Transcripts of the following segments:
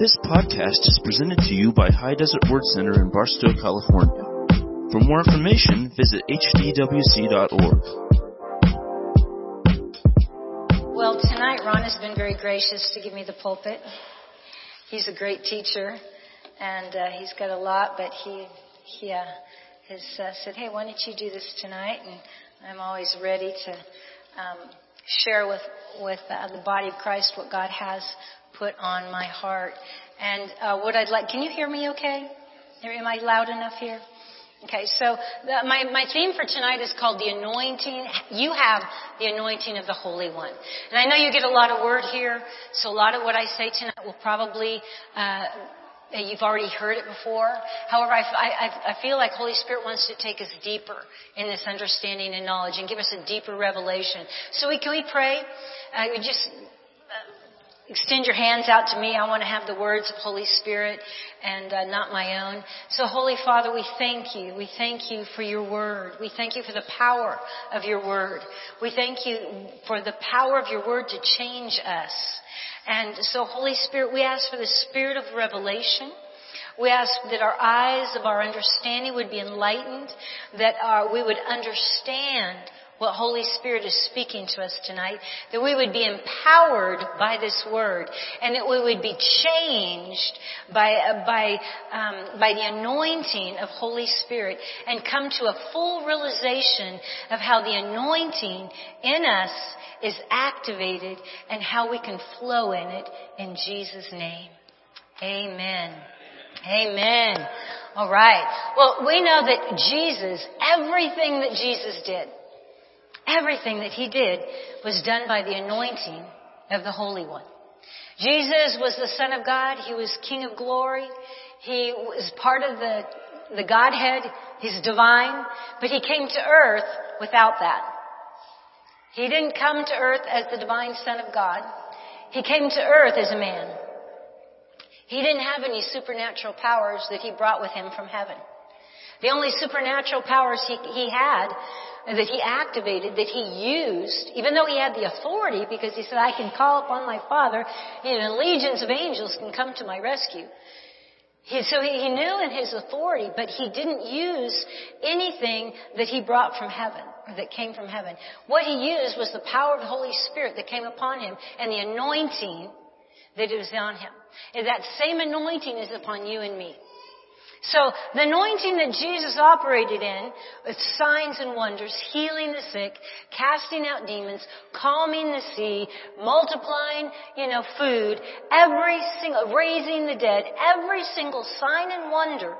This podcast is presented to you by High Desert Word Center in Barstow, California. For more information, visit hdwc.org. Well, tonight Ron has been very gracious to give me the pulpit. He's a great teacher, and uh, he's got a lot, but he he uh, has uh, said, "Hey, why don't you do this tonight?" And I'm always ready to um, share with with uh, the body of Christ what God has put on my heart. And uh, what I'd like, can you hear me okay? Am I loud enough here? Okay, so the, my, my theme for tonight is called the anointing. You have the anointing of the Holy One. And I know you get a lot of word here, so a lot of what I say tonight will probably, uh, you've already heard it before. However, I, I, I feel like Holy Spirit wants to take us deeper in this understanding and knowledge and give us a deeper revelation. So we, can we pray? Uh, we just extend your hands out to me. I want to have the words of Holy Spirit and uh, not my own. So Holy Father, we thank you. We thank you for your word. We thank you for the power of your word. We thank you for the power of your word to change us. And so Holy Spirit, we ask for the spirit of revelation. We ask that our eyes of our understanding would be enlightened, that our, we would understand what Holy Spirit is speaking to us tonight, that we would be empowered by this word, and that we would be changed by, uh, by, um, by the anointing of Holy Spirit, and come to a full realization of how the anointing in us is activated and how we can flow in it in Jesus' name. Amen. Amen. All right. Well, we know that Jesus, everything that Jesus did, Everything that he did was done by the anointing of the Holy One. Jesus was the Son of God. He was King of glory. He was part of the, the Godhead. He's divine. But he came to earth without that. He didn't come to earth as the divine Son of God. He came to earth as a man. He didn't have any supernatural powers that he brought with him from heaven. The only supernatural powers he, he had that he activated, that he used, even though he had the authority, because he said, I can call upon my Father, and legions of angels can come to my rescue. He, so he, he knew in his authority, but he didn't use anything that he brought from heaven, or that came from heaven. What he used was the power of the Holy Spirit that came upon him, and the anointing that was on him. And that same anointing is upon you and me. So the anointing that Jesus operated in with signs and wonders, healing the sick, casting out demons, calming the sea, multiplying, you know, food, every single, raising the dead, every single sign and wonder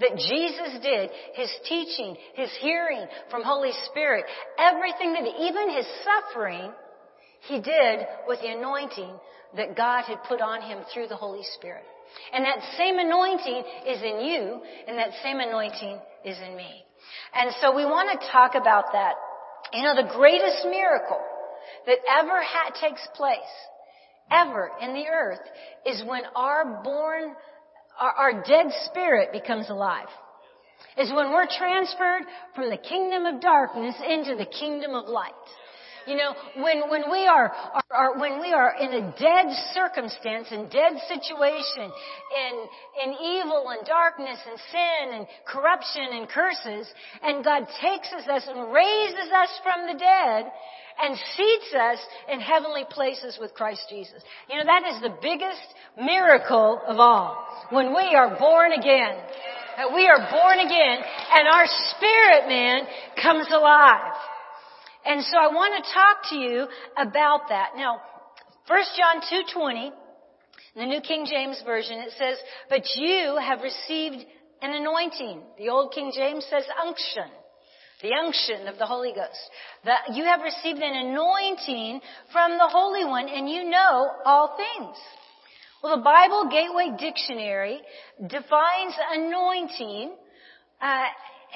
that Jesus did, his teaching, his hearing from Holy Spirit, everything that, even his suffering, he did with the anointing that God had put on him through the Holy Spirit. And that same anointing is in you, and that same anointing is in me. And so we want to talk about that. You know, the greatest miracle that ever ha- takes place, ever in the earth, is when our born, our, our dead spirit becomes alive. Is when we're transferred from the kingdom of darkness into the kingdom of light. You know, when, when we are, are, are, when we are in a dead circumstance and dead situation, in, in evil and darkness and sin and corruption and curses, and God takes us and raises us from the dead and seats us in heavenly places with Christ Jesus. You know, that is the biggest miracle of all. When we are born again. That we are born again and our spirit man comes alive. And so I want to talk to you about that. Now, 1 John 2.20, the New King James Version, it says, But you have received an anointing. The Old King James says unction. The unction of the Holy Ghost. That you have received an anointing from the Holy One and you know all things. Well, the Bible Gateway Dictionary defines anointing uh,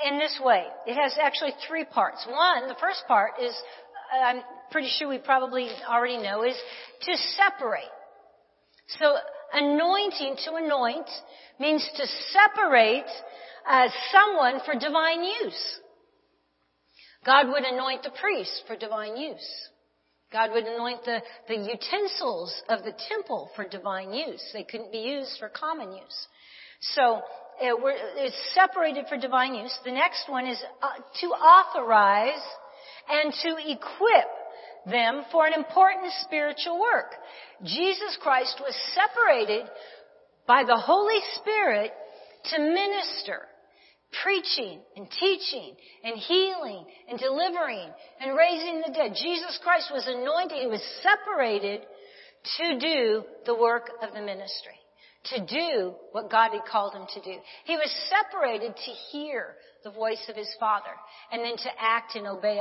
in this way. It has actually three parts. One, the first part is, uh, I'm pretty sure we probably already know, is to separate. So anointing to anoint means to separate uh, someone for divine use. God would anoint the priest for divine use. God would anoint the, the utensils of the temple for divine use. They couldn't be used for common use. So it's separated for divine use. The next one is uh, to authorize and to equip them for an important spiritual work. Jesus Christ was separated by the Holy Spirit to minister preaching and teaching and healing and delivering and raising the dead. Jesus Christ was anointed. He was separated to do the work of the ministry, to do what God had called him to do. He was separated to hear the voice of his Father and then to act and obey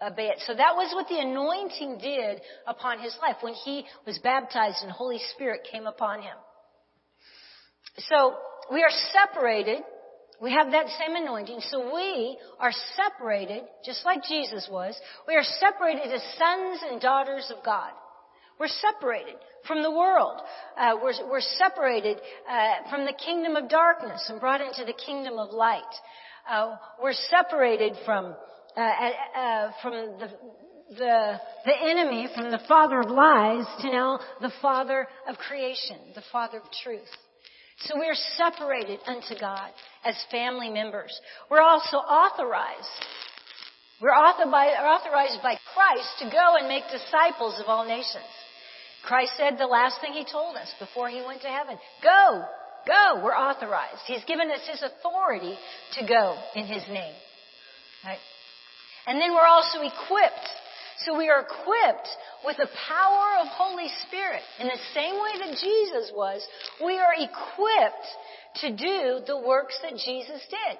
obey it. So that was what the anointing did upon his life when he was baptized and Holy Spirit came upon him. So we are separated we have that same anointing, so we are separated, just like Jesus was. We are separated as sons and daughters of God. We're separated from the world. Uh, we're, we're, separated uh, from the kingdom of darkness and brought into the kingdom of light. Uh, we're separated from uh, uh, from the, the the enemy, from the father of lies, to now the father of creation, the father of truth. So we're separated unto God as family members. We're also authorized. We're authorized by Christ to go and make disciples of all nations. Christ said the last thing he told us before he went to heaven, go, go, we're authorized. He's given us his authority to go in his name. Right? And then we're also equipped so we are equipped with the power of Holy Spirit. In the same way that Jesus was, we are equipped to do the works that Jesus did.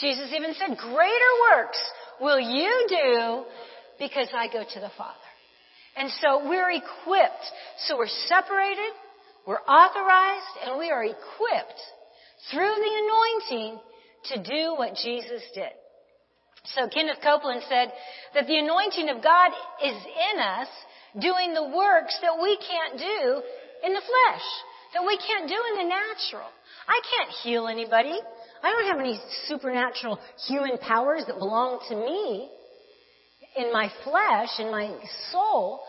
Jesus even said, greater works will you do because I go to the Father. And so we're equipped. So we're separated, we're authorized, and we are equipped through the anointing to do what Jesus did. So Kenneth Copeland said that the anointing of God is in us doing the works that we can't do in the flesh, that we can't do in the natural. I can't heal anybody. I don't have any supernatural human powers that belong to me in my flesh, in my soul,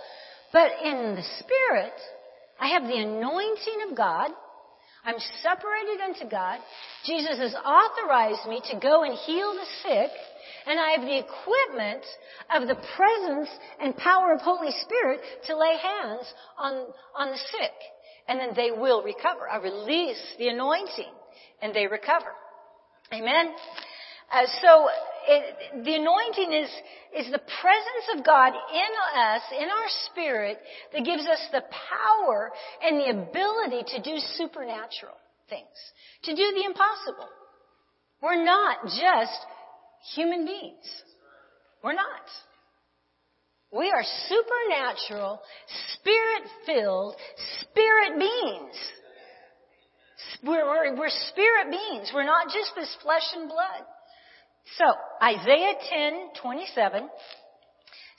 but in the spirit, I have the anointing of God. I'm separated unto God. Jesus has authorized me to go and heal the sick and I have the equipment of the presence and power of Holy Spirit to lay hands on, on the sick. And then they will recover. I release the anointing and they recover. Amen? Uh, so it, the anointing is, is the presence of God in us, in our spirit, that gives us the power and the ability to do supernatural things, to do the impossible. We're not just human beings. We're not. We are supernatural, spirit-filled, spirit beings. We're, we're, we're, spirit beings. We're not just this flesh and blood. So, Isaiah 10, 27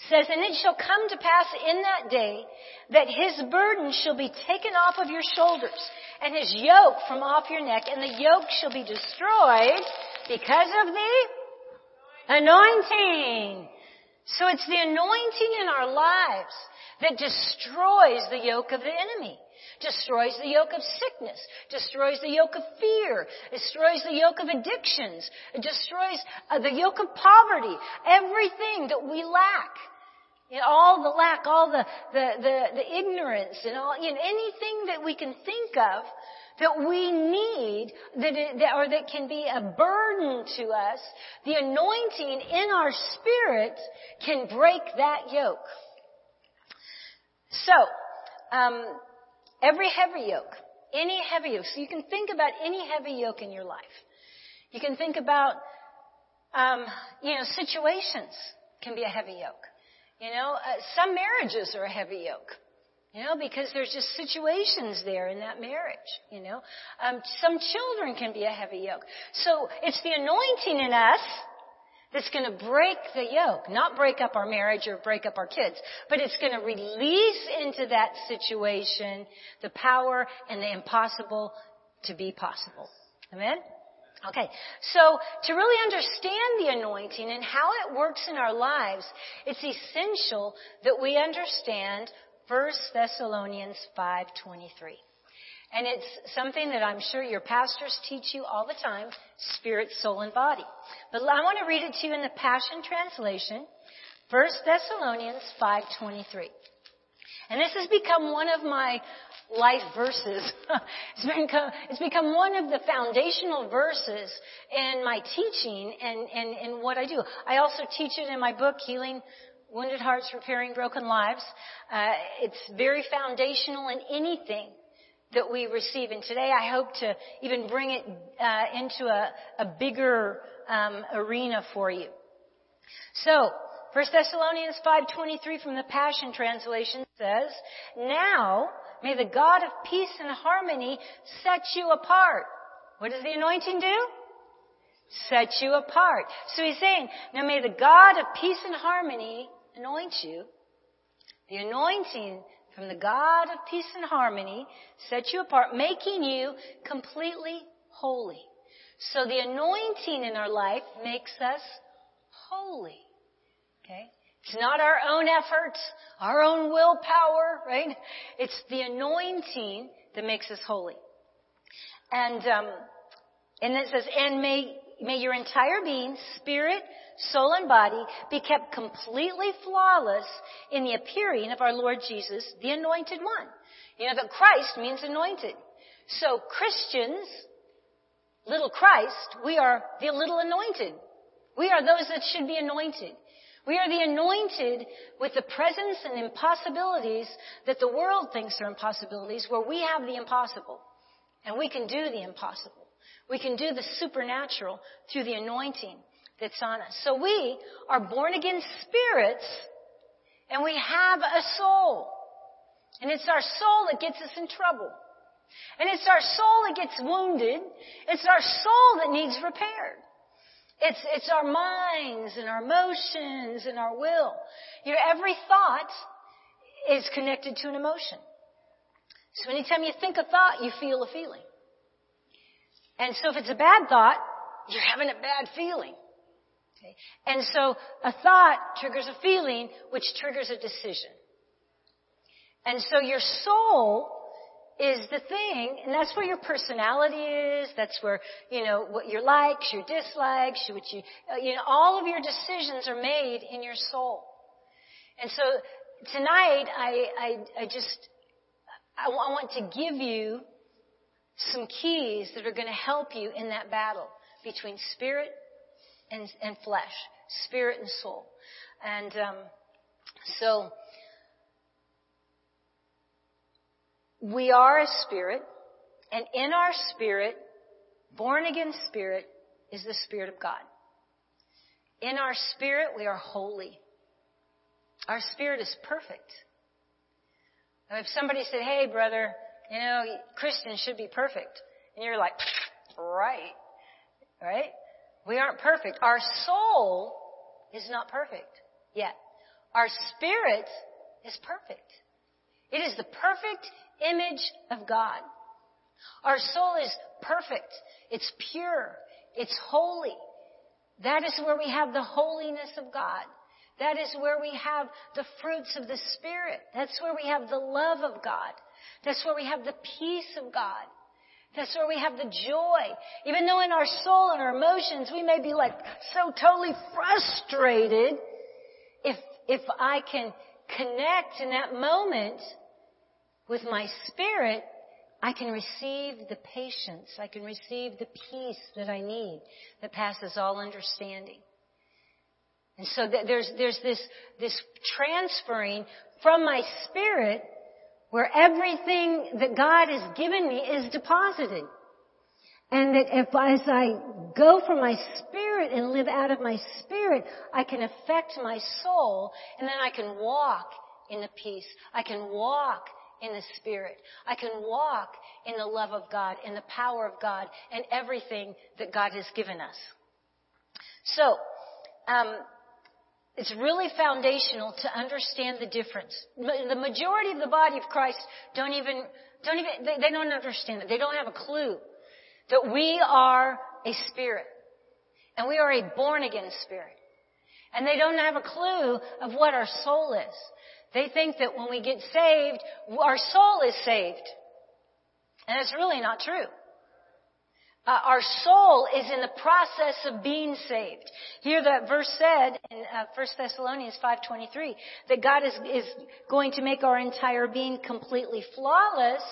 says, And it shall come to pass in that day that his burden shall be taken off of your shoulders and his yoke from off your neck and the yoke shall be destroyed because of the Anointing. So it's the anointing in our lives that destroys the yoke of the enemy. Destroys the yoke of sickness. Destroys the yoke of fear. Destroys the yoke of addictions. Destroys uh, the yoke of poverty. Everything that we lack. You know, all the lack, all the, the, the, the ignorance and all, you know, anything that we can think of that we need that, it, that, or that can be a burden to us, the anointing in our spirit can break that yoke. So, um, every heavy yoke, any heavy yoke, so you can think about any heavy yoke in your life. You can think about, um, you know, situations can be a heavy yoke. You know, uh, some marriages are a heavy yoke. You know, because there's just situations there in that marriage, you know. Um, some children can be a heavy yoke. So it's the anointing in us that's going to break the yoke. Not break up our marriage or break up our kids, but it's going to release into that situation the power and the impossible to be possible. Amen? Okay, so to really understand the anointing and how it works in our lives, it's essential that we understand 1 Thessalonians 5:23. And it's something that I'm sure your pastors teach you all the time, spirit, soul, and body. But I want to read it to you in the Passion Translation, 1 Thessalonians 5:23. And this has become one of my life verses. it's, become, it's become one of the foundational verses in my teaching and, and, and what I do. I also teach it in my book, Healing Wounded Hearts, Repairing Broken Lives. Uh, it's very foundational in anything that we receive. And today I hope to even bring it uh, into a, a bigger um, arena for you. So, 1 Thessalonians 5.23 from the Passion Translation says, Now may the God of peace and harmony set you apart. What does the anointing do? Set you apart. So he's saying, now may the God of peace and harmony anoint you. The anointing from the God of peace and harmony set you apart, making you completely holy. So the anointing in our life makes us holy. Okay? It's not our own efforts, our own willpower, right? It's the anointing that makes us holy. And, um, and it says, and may, may your entire being, spirit, soul, and body be kept completely flawless in the appearing of our Lord Jesus, the anointed one. You know that Christ means anointed. So Christians, little Christ, we are the little anointed. We are those that should be anointed. We are the anointed with the presence and impossibilities that the world thinks are impossibilities, where we have the impossible. And we can do the impossible. We can do the supernatural through the anointing that's on us. So we are born again spirits and we have a soul. And it's our soul that gets us in trouble. And it's our soul that gets wounded. It's our soul that needs repaired. It's, it's our minds and our emotions and our will. Your every thought is connected to an emotion. So anytime you think a thought, you feel a feeling. And so if it's a bad thought, you're having a bad feeling. Okay? And so a thought triggers a feeling, which triggers a decision. And so your soul is the thing, and that's where your personality is. That's where you know what your likes, your dislikes, what you uh, you know all of your decisions are made in your soul. And so tonight, I I, I just I, I want to give you some keys that are going to help you in that battle between spirit and, and flesh, spirit and soul. And um, so we are a spirit, and in our spirit, born again spirit, is the Spirit of God. In our spirit, we are holy. Our spirit is perfect. If somebody said, hey, brother, you know, Christians should be perfect. And you're like, right. Right? We aren't perfect. Our soul is not perfect yet. Our spirit is perfect. It is the perfect image of God. Our soul is perfect. It's pure. It's holy. That is where we have the holiness of God. That is where we have the fruits of the Spirit. That's where we have the love of God. That's where we have the peace of God. That's where we have the joy. Even though in our soul and our emotions we may be like so totally frustrated, if, if I can connect in that moment with my spirit, I can receive the patience. I can receive the peace that I need that passes all understanding. And so there's, there's this, this transferring from my spirit where everything that God has given me is deposited. And that if as I go from my spirit and live out of my spirit, I can affect my soul and then I can walk in the peace. I can walk in the Spirit. I can walk in the love of God, in the power of God, and everything that God has given us. So, um, it's really foundational to understand the difference. The majority of the body of Christ don't even, don't even, they, they don't understand it. They don't have a clue that we are a spirit. And we are a born again spirit. And they don't have a clue of what our soul is. They think that when we get saved, our soul is saved. And it's really not true. Uh, our soul is in the process of being saved. Here that verse said in uh, 1 Thessalonians 5.23 that God is, is going to make our entire being completely flawless,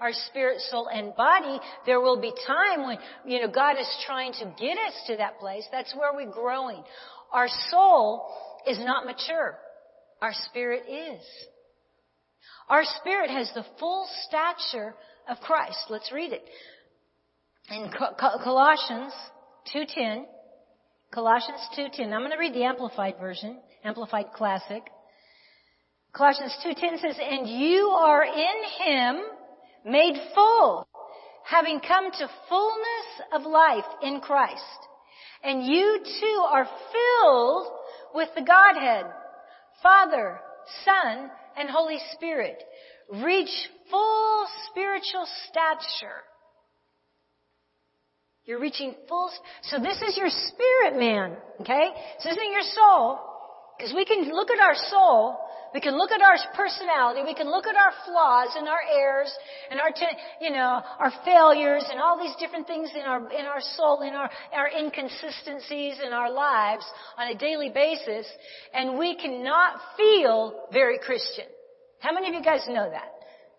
our spirit, soul, and body. There will be time when, you know, God is trying to get us to that place. That's where we're growing. Our soul is not mature. Our spirit is. Our spirit has the full stature of Christ. Let's read it in Colossians 2.10, Colossians 2.10, I'm going to read the Amplified version, Amplified Classic. Colossians 2.10 says, And you are in Him made full, having come to fullness of life in Christ. And you too are filled with the Godhead, Father, Son, and Holy Spirit. Reach full spiritual stature you're reaching full, so this is your spirit man, okay? This isn't your soul, because we can look at our soul, we can look at our personality, we can look at our flaws and our errors and our, you know, our failures and all these different things in our, in our soul, in our, our inconsistencies in our lives on a daily basis, and we cannot feel very Christian. How many of you guys know that?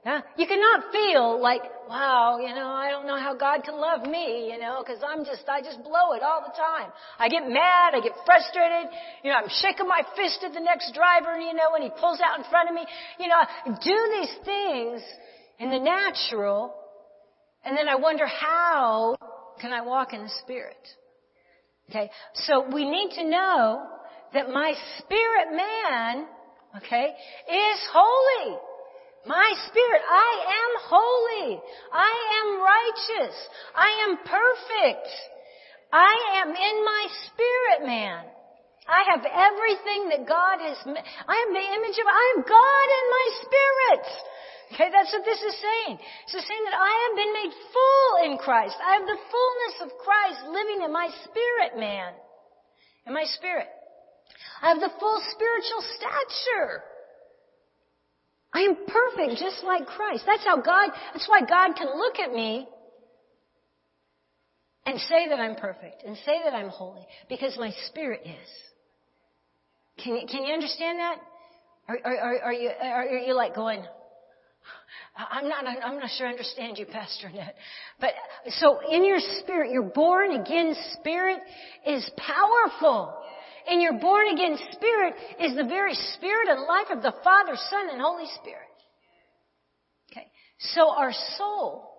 Yeah? You cannot feel like, wow, you know, I don't know how God can love me, you know, cause I'm just, I just blow it all the time. I get mad, I get frustrated, you know, I'm shaking my fist at the next driver, you know, when he pulls out in front of me. You know, I do these things in the natural, and then I wonder how can I walk in the Spirit? Okay, so we need to know that my spirit man, okay, is holy. My spirit, I am holy. I am righteous. I am perfect. I am in my spirit, man. I have everything that God has, I am the image of, I am God in my spirit. Okay, that's what this is saying. It's saying that I have been made full in Christ. I have the fullness of Christ living in my spirit, man. In my spirit. I have the full spiritual stature. I am perfect just like Christ. That's how God, that's why God can look at me and say that I'm perfect and say that I'm holy because my spirit is. Can you, can you understand that? Are, are, are, you, are you like going, I'm not, I'm not sure I understand you, Pastor Annette. But, so in your spirit, your born again spirit is powerful in your born again spirit is the very spirit and life of the Father, Son, and Holy Spirit. Okay. So our soul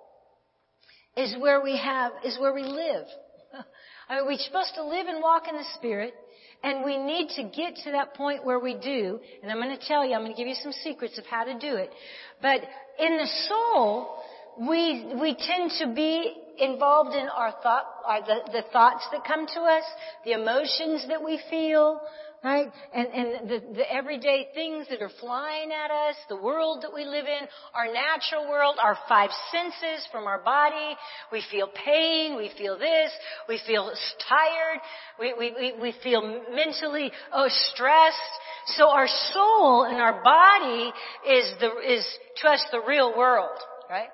is where we have, is where we live. I mean, we're supposed to live and walk in the Spirit, and we need to get to that point where we do, and I'm going to tell you, I'm going to give you some secrets of how to do it. But in the soul, we, we tend to be involved in our thought, the, the thoughts that come to us, the emotions that we feel, right? And, and the, the everyday things that are flying at us, the world that we live in, our natural world, our five senses from our body. We feel pain, we feel this, we feel tired, we, we, we, we feel mentally, oh, stressed. So our soul and our body is the, is to us the real world, right?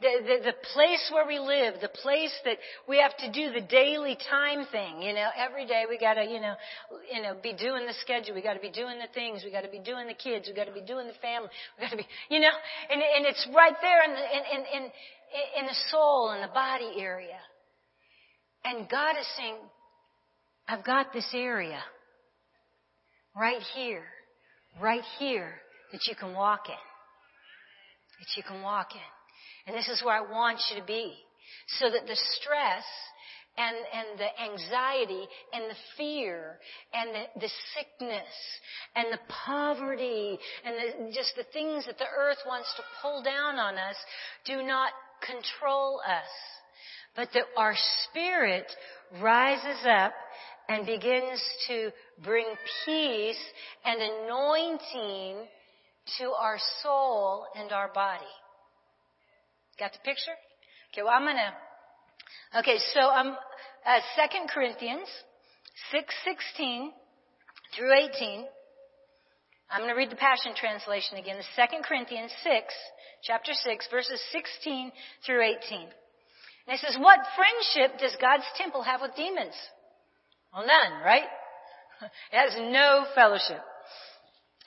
The, the, the, place where we live, the place that we have to do the daily time thing, you know, every day we gotta, you know, you know, be doing the schedule, we gotta be doing the things, we gotta be doing the kids, we gotta be doing the family, we gotta be, you know, and, and it's right there in the, in, in, in, in the soul and the body area. And God is saying, I've got this area right here, right here that you can walk in. That you can walk in. And this is where I want you to be. So that the stress and, and the anxiety and the fear and the, the sickness and the poverty and the, just the things that the earth wants to pull down on us do not control us. But that our spirit rises up and begins to bring peace and anointing to our soul and our body. Got the picture? Okay, well I'm gonna, okay, so I'm, uh, 2 Corinthians 6:16 through 18. I'm going to read the Passion Translation again. The 2 Corinthians 6, chapter 6, verses 16 through 18. And it says, What friendship does God's temple have with demons? Well, none, right? It has no fellowship.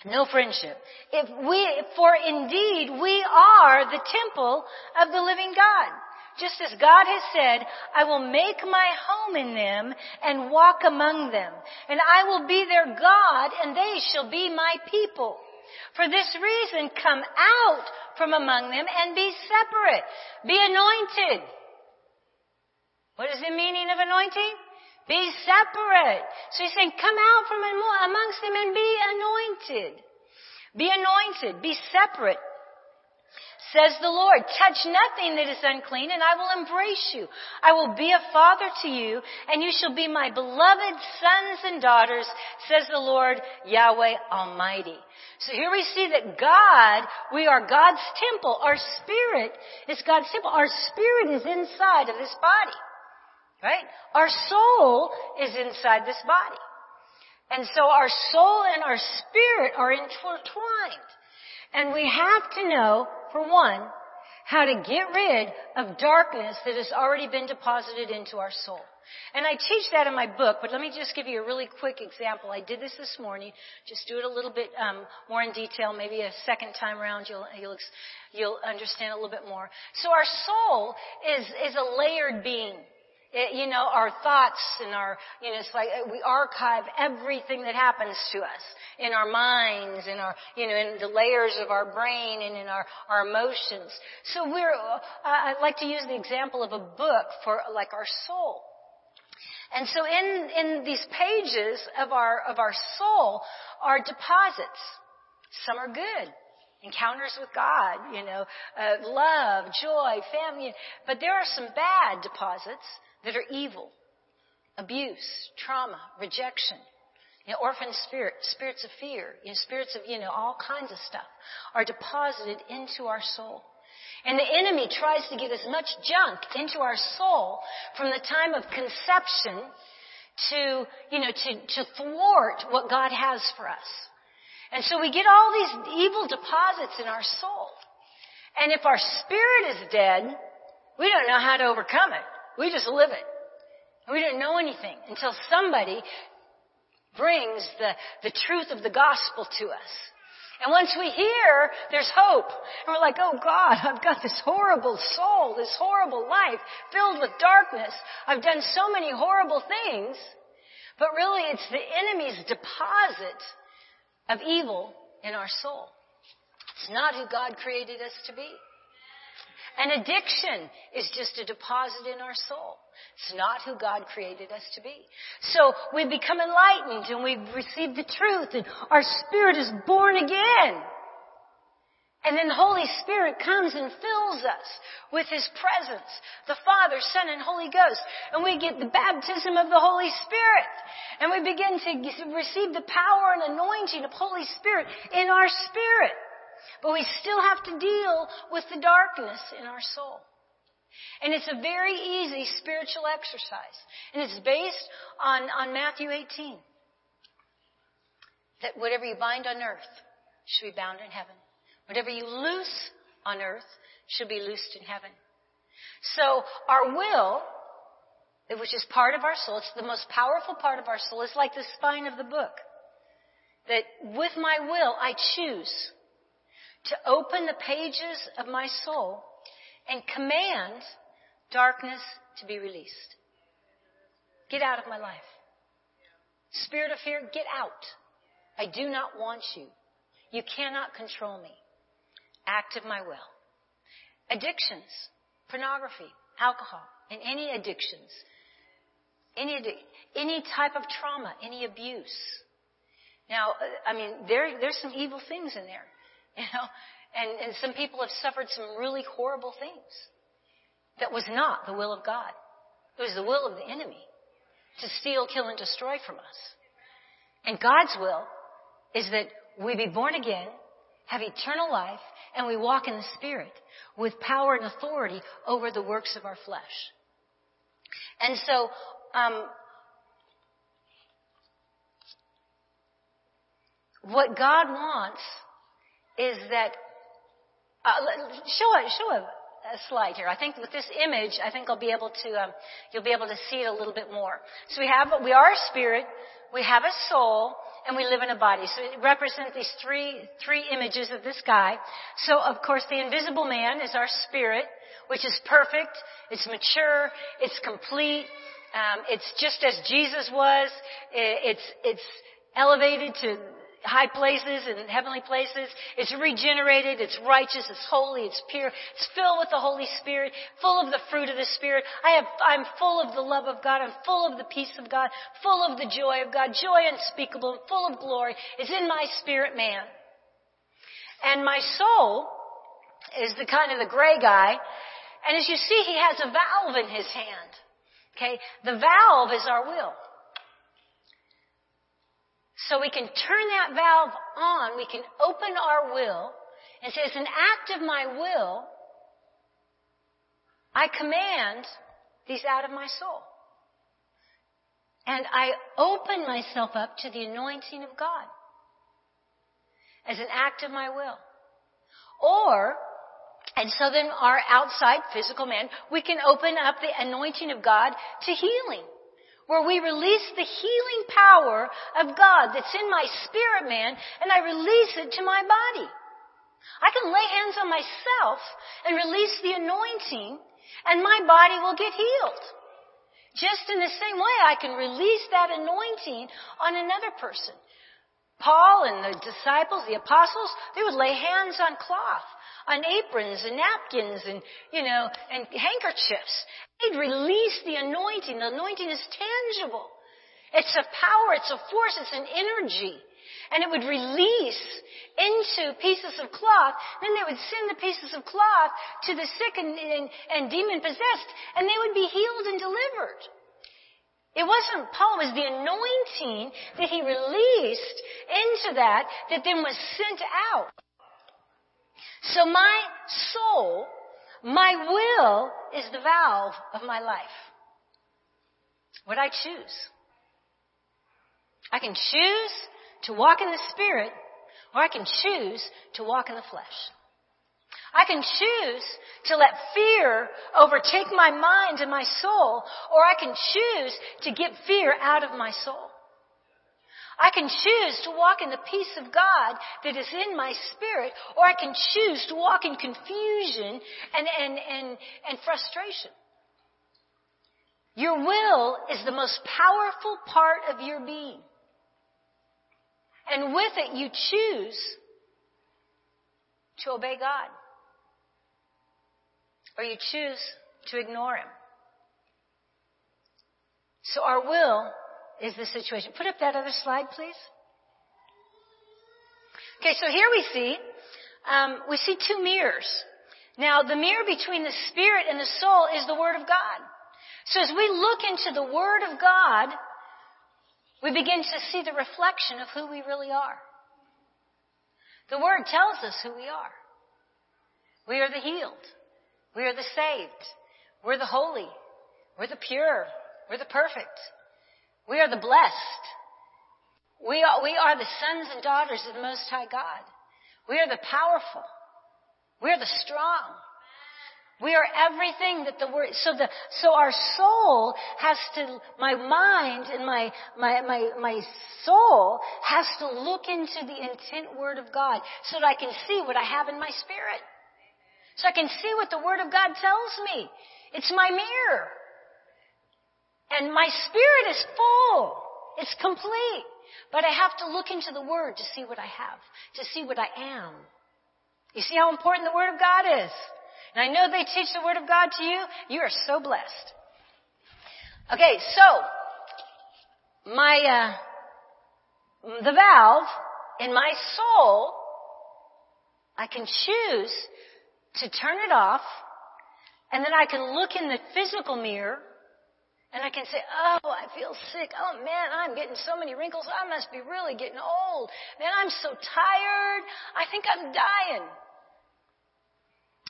No friendship. If we, for indeed we are the temple of the living God. Just as God has said, I will make my home in them and walk among them. And I will be their God and they shall be my people. For this reason, come out from among them and be separate. Be anointed. What is the meaning of anointing? Be separate. So he's saying, come out from amongst them and be anointed. Be anointed. Be separate. Says the Lord, touch nothing that is unclean and I will embrace you. I will be a father to you and you shall be my beloved sons and daughters, says the Lord Yahweh Almighty. So here we see that God, we are God's temple. Our spirit is God's temple. Our spirit is inside of this body. Right? Our soul is inside this body. And so our soul and our spirit are intertwined. And we have to know, for one, how to get rid of darkness that has already been deposited into our soul. And I teach that in my book, but let me just give you a really quick example. I did this this morning. Just do it a little bit um, more in detail. Maybe a second time around, you'll you'll you'll understand a little bit more. So our soul is is a layered being. It, you know, our thoughts and our, you know, it's like uh, we archive everything that happens to us in our minds, in our, you know, in the layers of our brain and in our, our emotions. So we're, uh, I like to use the example of a book for like our soul. And so in, in these pages of our, of our soul are deposits. Some are good encounters with God, you know, uh, love, joy, family. But there are some bad deposits that are evil, abuse, trauma, rejection, you know, orphan spirit, spirits of fear, you know, spirits of, you know, all kinds of stuff are deposited into our soul. And the enemy tries to get as much junk into our soul from the time of conception to, you know, to, to thwart what God has for us. And so we get all these evil deposits in our soul. And if our spirit is dead, we don't know how to overcome it. We just live it. We don't know anything until somebody brings the, the truth of the gospel to us. And once we hear, there's hope. And we're like, oh God, I've got this horrible soul, this horrible life filled with darkness. I've done so many horrible things. But really it's the enemy's deposit of evil in our soul. It's not who God created us to be. An addiction is just a deposit in our soul. It's not who God created us to be. So we become enlightened and we receive the truth and our spirit is born again. And then the Holy Spirit comes and fills us with His presence. The Father, Son, and Holy Ghost. And we get the baptism of the Holy Spirit. And we begin to receive the power and anointing of Holy Spirit in our spirit. But we still have to deal with the darkness in our soul. And it's a very easy spiritual exercise. And it's based on, on Matthew 18. That whatever you bind on earth should be bound in heaven. Whatever you loose on earth should be loosed in heaven. So our will, which is part of our soul, it's the most powerful part of our soul, it's like the spine of the book. That with my will, I choose to open the pages of my soul and command darkness to be released. Get out of my life. Spirit of fear, get out. I do not want you. You cannot control me. Act of my will. Addictions, pornography, alcohol, and any addictions, any, any type of trauma, any abuse. Now, uh, I mean, there, there's some evil things in there. You know, and, and some people have suffered some really horrible things. That was not the will of God. It was the will of the enemy to steal, kill, and destroy from us. And God's will is that we be born again, have eternal life, and we walk in the Spirit with power and authority over the works of our flesh. And so um, what God wants is that uh, show a show a, a, slide here. I think with this image, I think I'll be able to um, you'll be able to see it a little bit more. So we have we are a spirit, we have a soul, and we live in a body. So it represents these three three images of this guy. So of course, the invisible man is our spirit, which is perfect, it's mature, it's complete, um, it's just as Jesus was. It's it's elevated to high places and heavenly places. It's regenerated. It's righteous. It's holy. It's pure. It's filled with the Holy Spirit, full of the fruit of the Spirit. I have, I'm full of the love of God. I'm full of the peace of God, full of the joy of God, joy unspeakable, and full of glory. It's in my spirit man. And my soul is the kind of the gray guy. And as you see, he has a valve in his hand. Okay? The valve is our will. So we can turn that valve on, we can open our will and say, as an act of my will, I command these out of my soul. And I open myself up to the anointing of God as an act of my will. Or, and so then our outside physical man, we can open up the anointing of God to healing where we release the healing power of God that's in my spirit man and I release it to my body. I can lay hands on myself and release the anointing and my body will get healed. Just in the same way I can release that anointing on another person. Paul and the disciples, the apostles, they would lay hands on cloth, on aprons and napkins and, you know, and handkerchiefs. They'd release the anointing. The anointing is tangible. It's a power, it's a force, it's an energy. And it would release into pieces of cloth. Then they would send the pieces of cloth to the sick and, and, and demon possessed, and they would be healed and delivered. It wasn't Paul, it was the anointing that he released into that that then was sent out. So my soul, my will is the valve of my life. What I choose. I can choose to walk in the spirit or I can choose to walk in the flesh. I can choose to let fear overtake my mind and my soul, or I can choose to get fear out of my soul. I can choose to walk in the peace of God that is in my spirit, or I can choose to walk in confusion and, and, and, and frustration. Your will is the most powerful part of your being. And with it, you choose to obey God or you choose to ignore Him. So our will is the situation. Put up that other slide, please. Okay, so here we see, um, we see two mirrors. Now, the mirror between the spirit and the soul is the Word of God. So as we look into the Word of God, we begin to see the reflection of who we really are. The Word tells us who we are. We are the healed. We are the saved. We're the holy. We're the pure. We're the perfect. We are the blessed. We are, we are the sons and daughters of the Most High God. We are the powerful. We are the strong. We are everything that the word, so the, so our soul has to, my mind and my, my, my, my soul has to look into the intent word of God so that I can see what I have in my spirit. So I can see what the Word of God tells me. It's my mirror. And my spirit is full. It's complete. But I have to look into the Word to see what I have, to see what I am. You see how important the Word of God is? And I know they teach the Word of God to you. You are so blessed. Okay, so, my, uh, the valve in my soul, I can choose to turn it off, and then I can look in the physical mirror and I can say, oh, I feel sick. Oh man, I'm getting so many wrinkles. I must be really getting old. Man, I'm so tired. I think I'm dying.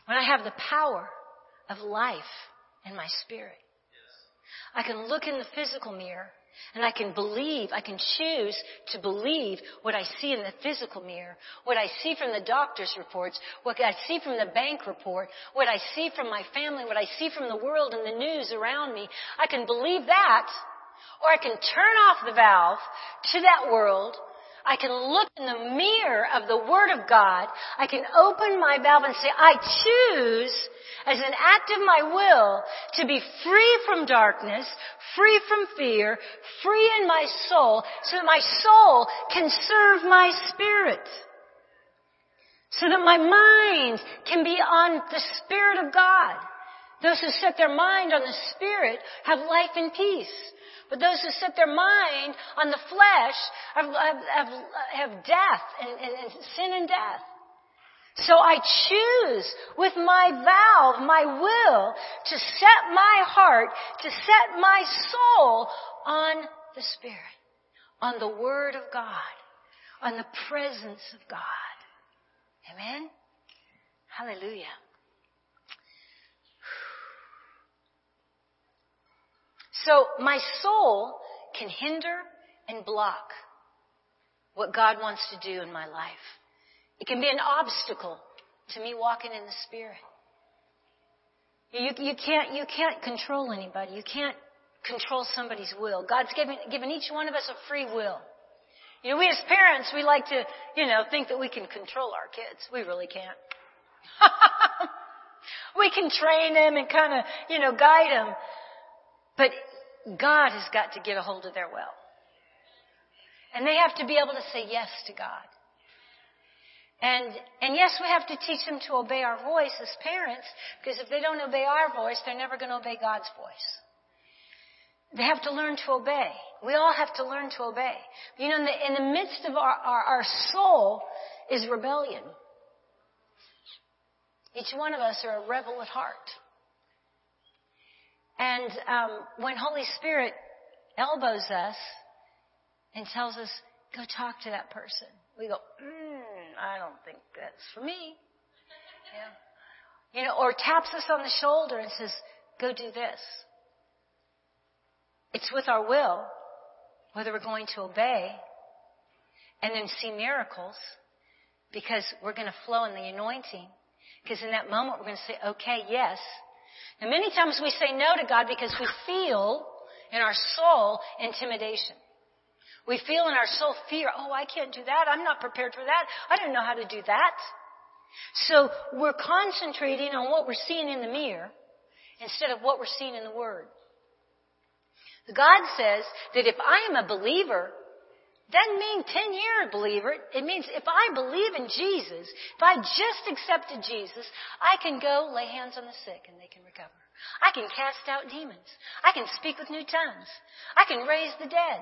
When I have the power of life in my spirit. I can look in the physical mirror and I can believe, I can choose to believe what I see in the physical mirror, what I see from the doctor's reports, what I see from the bank report, what I see from my family, what I see from the world and the news around me. I can believe that, or I can turn off the valve to that world I can look in the mirror of the Word of God. I can open my valve and say, I choose as an act of my will to be free from darkness, free from fear, free in my soul, so that my soul can serve my spirit. So that my mind can be on the Spirit of God. Those who set their mind on the Spirit have life and peace. But those who set their mind on the flesh have, have, have death and, and, and sin and death. So I choose with my vow, my will, to set my heart, to set my soul on the Spirit, on the Word of God, on the presence of God. Amen? Hallelujah. So my soul can hinder and block what God wants to do in my life. It can be an obstacle to me walking in the Spirit. You, you can't, you can't control anybody. You can't control somebody's will. God's given, given each one of us a free will. You know, we as parents, we like to, you know, think that we can control our kids. We really can't. we can train them and kind of, you know, guide them. But God has got to get a hold of their will. And they have to be able to say yes to God. And, and yes, we have to teach them to obey our voice as parents, because if they don't obey our voice, they're never going to obey God's voice. They have to learn to obey. We all have to learn to obey. You know, in the, in the midst of our, our, our soul is rebellion. Each one of us are a rebel at heart. And um, when Holy Spirit elbows us and tells us, go talk to that person, we go, mm, I don't think that's for me. Yeah. You know, or taps us on the shoulder and says, go do this. It's with our will whether we're going to obey and then see miracles because we're going to flow in the anointing. Because in that moment we're going to say, okay, yes, and many times we say no to God because we feel in our soul intimidation. We feel in our soul fear. Oh, I can't do that. I'm not prepared for that. I don't know how to do that. So we're concentrating on what we're seeing in the mirror instead of what we're seeing in the Word. God says that if I am a believer, doesn't mean 10 year believer. It means if I believe in Jesus, if I just accepted Jesus, I can go lay hands on the sick and they can recover. I can cast out demons. I can speak with new tongues. I can raise the dead.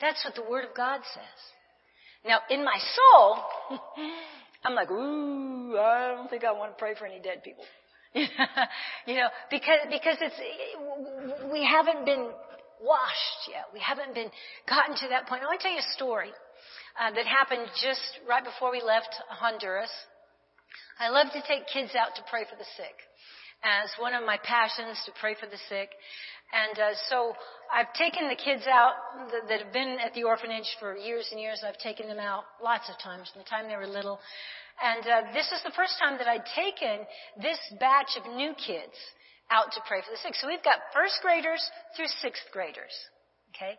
That's what the Word of God says. Now, in my soul, I'm like, ooh, I don't think I want to pray for any dead people. you know, because, because it's, we haven't been washed yet. We haven't been gotten to that point. I want to tell you a story uh, that happened just right before we left Honduras. I love to take kids out to pray for the sick as one of my passions to pray for the sick. And uh, so I've taken the kids out that, that have been at the orphanage for years and years. I've taken them out lots of times from the time they were little. And uh, this is the first time that I'd taken this batch of new kids out to pray for the sick. So we've got first graders through sixth graders. Okay?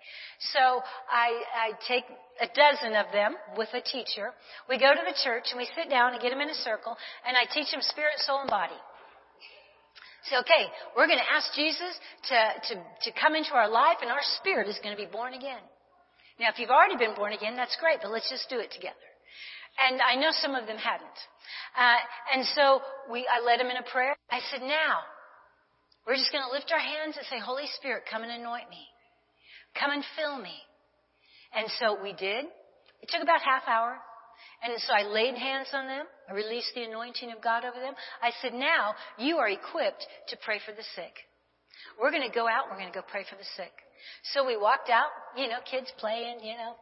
So I, I take a dozen of them with a teacher. We go to the church and we sit down and get them in a circle and I teach them spirit, soul, and body. Say, okay, we're going to ask Jesus to, to, to come into our life and our spirit is going to be born again. Now, if you've already been born again, that's great, but let's just do it together. And I know some of them hadn't. Uh, and so we, I led them in a prayer. I said, now, we're just going to lift our hands and say, Holy Spirit, come and anoint me. Come and fill me. And so we did. It took about half hour. And so I laid hands on them. I released the anointing of God over them. I said, now you are equipped to pray for the sick. We're going to go out. We're going to go pray for the sick. So we walked out, you know, kids playing, you know,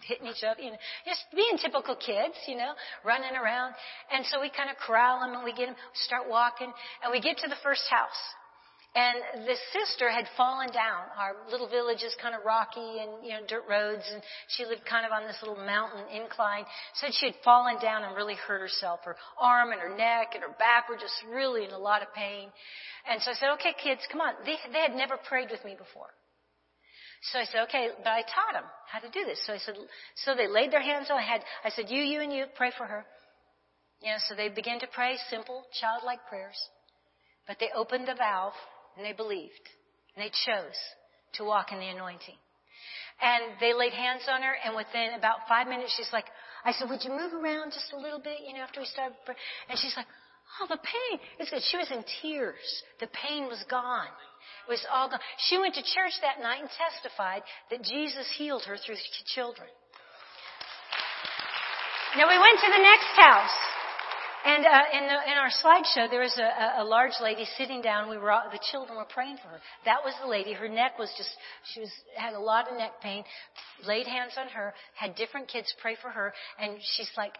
hitting each other, you know, just being typical kids, you know, running around. And so we kind of corral them and we get them, start walking, and we get to the first house. And the sister had fallen down. Our little village is kind of rocky and, you know, dirt roads and she lived kind of on this little mountain incline. Said she had fallen down and really hurt herself. Her arm and her neck and her back were just really in a lot of pain. And so I said, okay kids, come on. They, they had never prayed with me before. So I said, okay, but I taught them how to do this. So I said, so they laid their hands on, I had, I said, you, you, and you, pray for her. You know, so they began to pray simple, childlike prayers. But they opened the valve and they believed. And they chose to walk in the anointing. And they laid hands on her and within about five minutes she's like, I said, would you move around just a little bit, you know, after we started? And she's like, oh, the pain. It's good. She was in tears. The pain was gone. It was all gone. She went to church that night and testified that Jesus healed her through children. Now we went to the next house. And uh, in, the, in our slideshow, there was a, a, large lady sitting down. We were all, the children were praying for her. That was the lady. Her neck was just she was had a lot of neck pain. Laid hands on her. Had different kids pray for her, and she's like,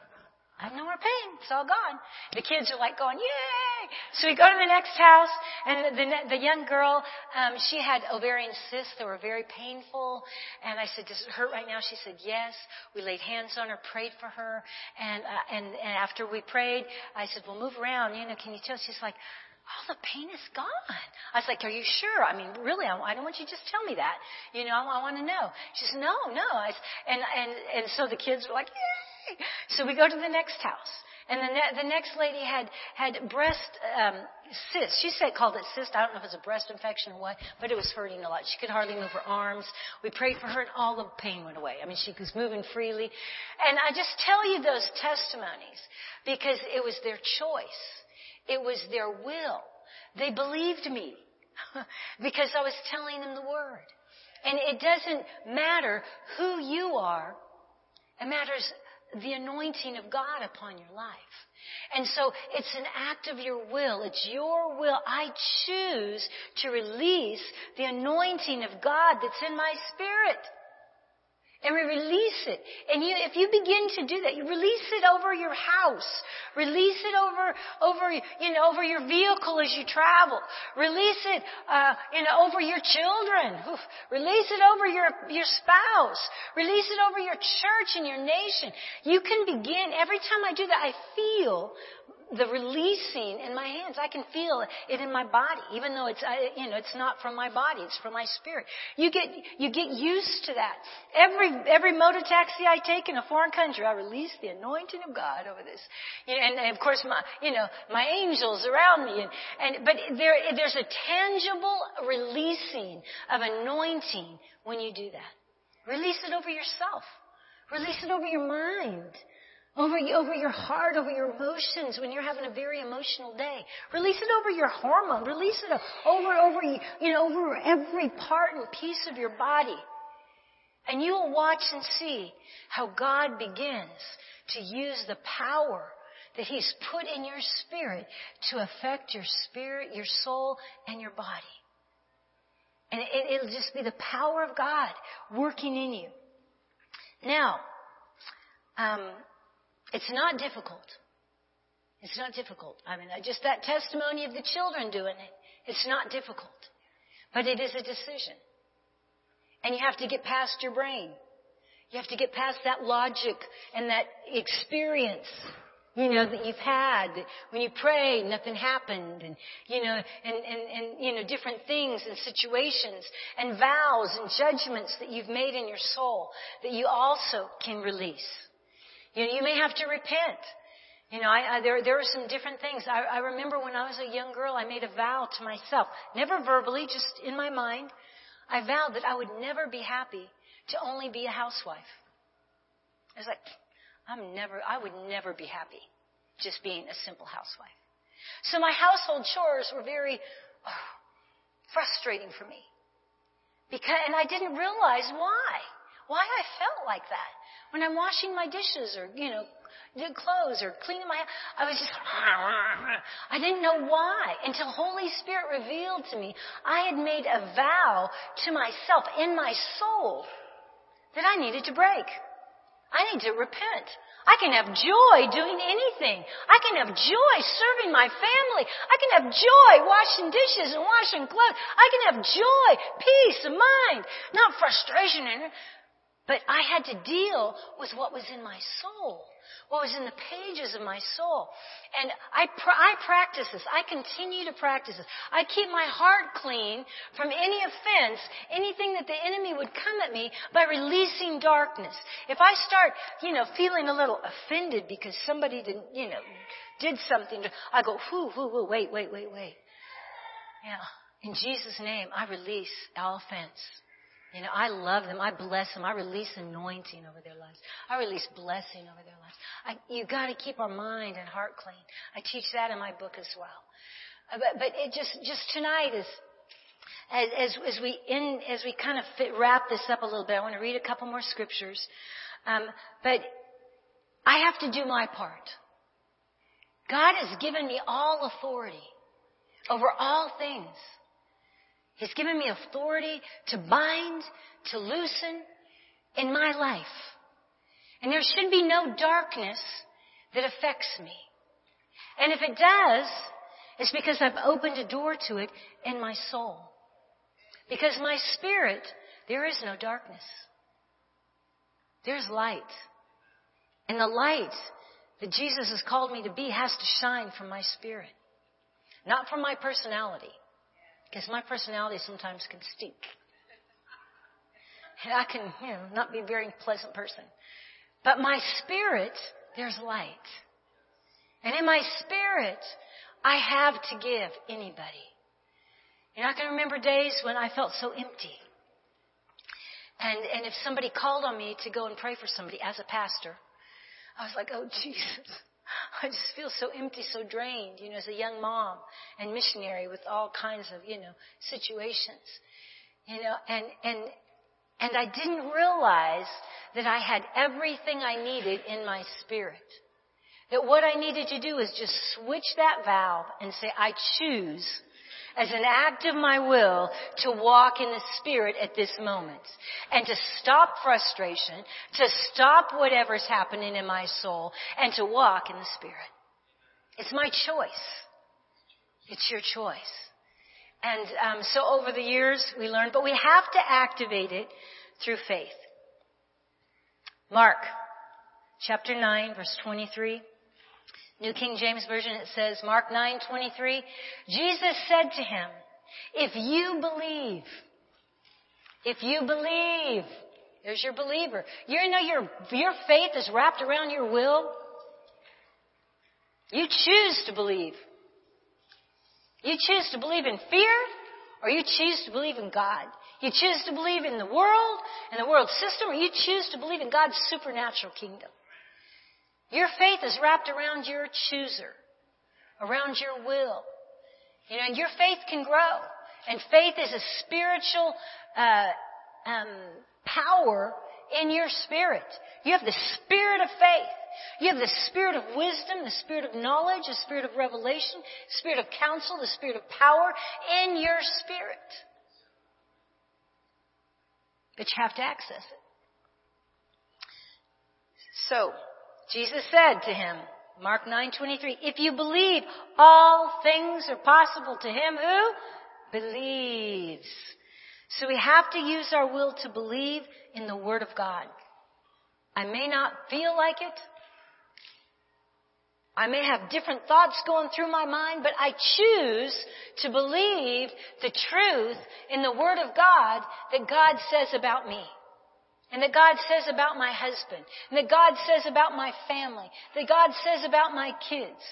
I have no more pain. It's all gone. The kids are like going, yay! So we go to the next house, and the, the young girl, um, she had ovarian cysts that were very painful. And I said, does it hurt right now? She said, yes. We laid hands on her, prayed for her. And, uh, and, and after we prayed, I said, well, move around. You know, can you tell? She's like, all the pain is gone. I was like, are you sure? I mean, really, I, I don't want you to just tell me that. You know, I, I want to know. She says, no, no. I, and, and, and so the kids were like, yeah. So we go to the next house. And the, ne- the next lady had, had breast, um, cyst. She said, called it cyst. I don't know if it's a breast infection or what, but it was hurting a lot. She could hardly move her arms. We prayed for her and all the pain went away. I mean, she was moving freely. And I just tell you those testimonies because it was their choice. It was their will. They believed me because I was telling them the word. And it doesn't matter who you are. It matters the anointing of God upon your life. And so it's an act of your will. It's your will. I choose to release the anointing of God that's in my spirit and we release it. And you, if you begin to do that, you release it over your house. Release it over, over, you know, over your vehicle as you travel. Release it, uh, you know, over your children. Oof. Release it over your, your spouse. Release it over your church and your nation. You can begin, every time I do that, I feel the releasing in my hands. I can feel it in my body, even though it's, you know, it's not from my body, it's from my spirit. You get, you get used to that. Every, every motor taxi I take in a foreign country, I release the anointing of God over this. You know, and, and, of course my, you know, my angels around me and, and, but there, there's a tangible releasing of anointing when you do that. Release it over yourself. Release it over your mind over, over your heart, over your emotions when you're having a very emotional day. Release it over your hormone. Release it over, over, you know, over every part and piece of your body. And you will watch and see how God begins to use the power that He's put in your spirit to affect your spirit, your soul, and your body. And it, will just be the power of God working in you. Now, um, it's not difficult. It's not difficult. I mean, just that testimony of the children doing it, it's not difficult. But it is a decision. And you have to get past your brain. You have to get past that logic and that experience, you know, that you've had. When you prayed, nothing happened. And, you know, and, and, and, you know, different things and situations and vows and judgments that you've made in your soul that you also can release. You you may have to repent. You know, I, I, there there are some different things. I, I remember when I was a young girl, I made a vow to myself, never verbally, just in my mind. I vowed that I would never be happy to only be a housewife. I was like, I'm never, I would never be happy just being a simple housewife. So my household chores were very oh, frustrating for me. Because, and I didn't realize why. Why I felt like that. When I'm washing my dishes or, you know, clothes or cleaning my house, I was just, I didn't know why until Holy Spirit revealed to me I had made a vow to myself in my soul that I needed to break. I need to repent. I can have joy doing anything. I can have joy serving my family. I can have joy washing dishes and washing clothes. I can have joy, peace of mind, not frustration. But I had to deal with what was in my soul what was in the pages of my soul. And I, I practice this. I continue to practice this. I keep my heart clean from any offense, anything that the enemy would come at me by releasing darkness. If I start, you know, feeling a little offended because somebody didn't, you know, did something, I go, whoo, whoo, whoo, wait, wait, wait, wait. Yeah. In Jesus' name, I release all offense. You know, I love them. I bless them. I release anointing over their lives. I release blessing over their lives. I, you got to keep our mind and heart clean. I teach that in my book as well. Uh, but, but it just just tonight is as as, as we in as we kind of fit, wrap this up a little bit. I want to read a couple more scriptures, um, but I have to do my part. God has given me all authority over all things. He's given me authority to bind, to loosen in my life. And there should be no darkness that affects me. And if it does, it's because I've opened a door to it in my soul. Because my spirit, there is no darkness. There's light. And the light that Jesus has called me to be has to shine from my spirit. Not from my personality. Because my personality sometimes can stink. And I can, you know, not be a very pleasant person. But my spirit, there's light. And in my spirit, I have to give anybody. And I can remember days when I felt so empty. And, and if somebody called on me to go and pray for somebody as a pastor, I was like, oh Jesus, I just feel so empty, so drained, you know, as a young mom and missionary with all kinds of, you know, situations. You know, and, and, and I didn't realize that I had everything I needed in my spirit. That what I needed to do is just switch that valve and say, I choose as an act of my will to walk in the Spirit at this moment and to stop frustration, to stop whatever's happening in my soul and to walk in the Spirit. It's my choice. It's your choice. And um, so over the years we learned, but we have to activate it through faith. Mark chapter 9 verse 23. New King James Version, it says, Mark 9:23, Jesus said to him, if you believe, if you believe, there's your believer. You know your, your faith is wrapped around your will. You choose to believe. You choose to believe in fear or you choose to believe in God. You choose to believe in the world and the world system or you choose to believe in God's supernatural kingdom. Your faith is wrapped around your chooser, around your will. You know, and your faith can grow. And faith is a spiritual uh, um, power in your spirit. You have the spirit of faith. You have the spirit of wisdom, the spirit of knowledge, the spirit of revelation, the spirit of counsel, the spirit of power in your spirit. But you have to access it. So, Jesus said to him, Mark 9:23, if you believe, all things are possible to him who believes. So we have to use our will to believe in the Word of God. I may not feel like it. I may have different thoughts going through my mind, but I choose to believe the truth in the Word of God that God says about me and that God says about my husband, and that God says about my family, that God says about my kids.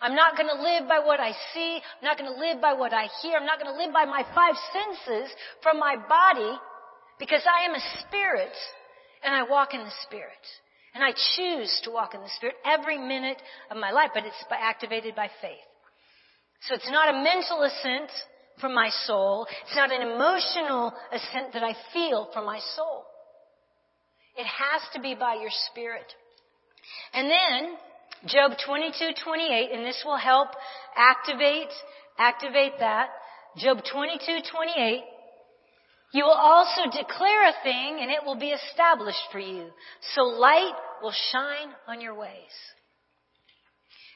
I'm not going to live by what I see. I'm not going to live by what I hear. I'm not going to live by my five senses from my body because I am a spirit and I walk in the spirit. And I choose to walk in the spirit every minute of my life, but it's activated by faith. So it's not a mental assent from my soul. It's not an emotional assent that I feel from my soul. It has to be by your spirit. And then, Job 22, 28, and this will help activate, activate that. Job 22, 28. You will also declare a thing and it will be established for you. So light will shine on your ways.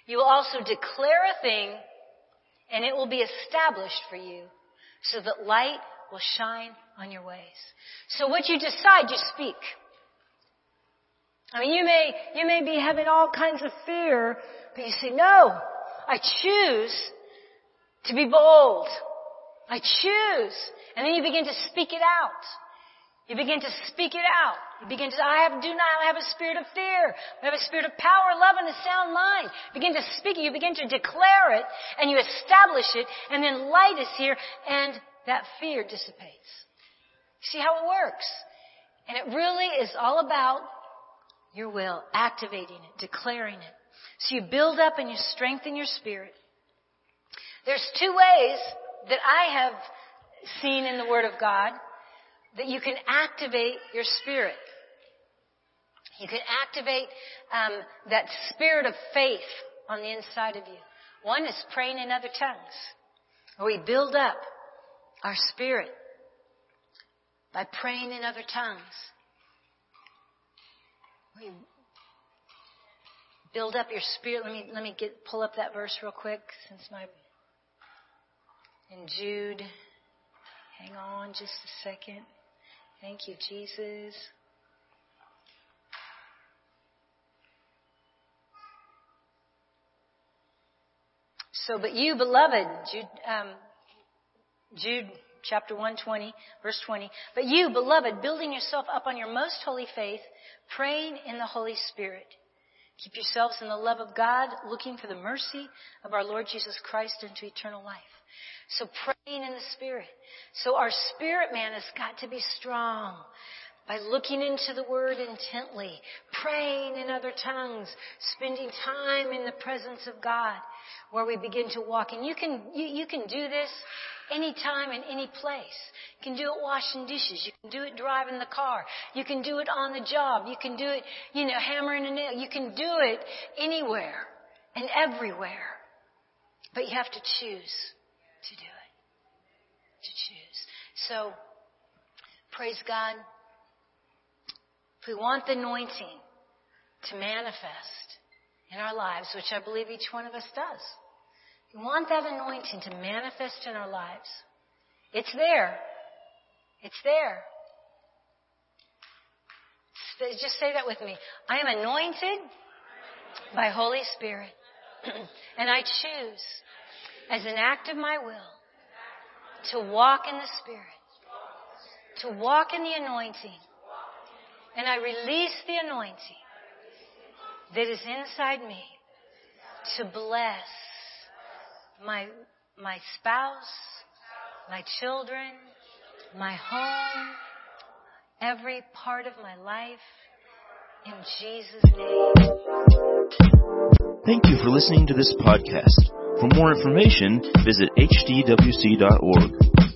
You will also declare a thing and it will be established for you so that light will shine on your ways. So what you decide, you speak. I mean, you may, you may be having all kinds of fear, but you say, no, I choose to be bold. I choose. And then you begin to speak it out. You begin to speak it out. You begin to, I have, do not have a spirit of fear. I have a spirit of power, love, and a sound mind. Begin to speak it. You begin to declare it, and you establish it, and then light is here, and that fear dissipates. See how it works? And it really is all about your will, activating it, declaring it. So you build up and you strengthen your spirit. There's two ways that I have seen in the Word of God that you can activate your spirit. You can activate um, that spirit of faith on the inside of you. One is praying in other tongues, we build up our spirit by praying in other tongues. We build up your spirit. Let me let me get pull up that verse real quick since my in Jude. Hang on just a second. Thank you, Jesus. So, but you, beloved, Jude, um, Jude chapter 120, verse 20. But you, beloved, building yourself up on your most holy faith, praying in the Holy Spirit. Keep yourselves in the love of God, looking for the mercy of our Lord Jesus Christ into eternal life. So praying in the Spirit. So our spirit man has got to be strong by looking into the Word intently, praying in other tongues, spending time in the presence of God where we begin to walk. And you can, you, you can do this anytime in any place. You can do it washing dishes. You can do it driving the car. You can do it on the job. You can do it, you know, hammering a nail. You can do it anywhere and everywhere. But you have to choose to do it. To choose. So, praise God. If we want the anointing to manifest in our lives, which I believe each one of us does, we want that anointing to manifest in our lives. It's there. It's there. Just say that with me. I am anointed by Holy Spirit. and I choose as an act of my will to walk in the Spirit, to walk in the anointing. And I release the anointing that is inside me to bless my, my spouse, my children, my home, every part of my life. In Jesus' name. Thank you for listening to this podcast. For more information, visit hdwc.org.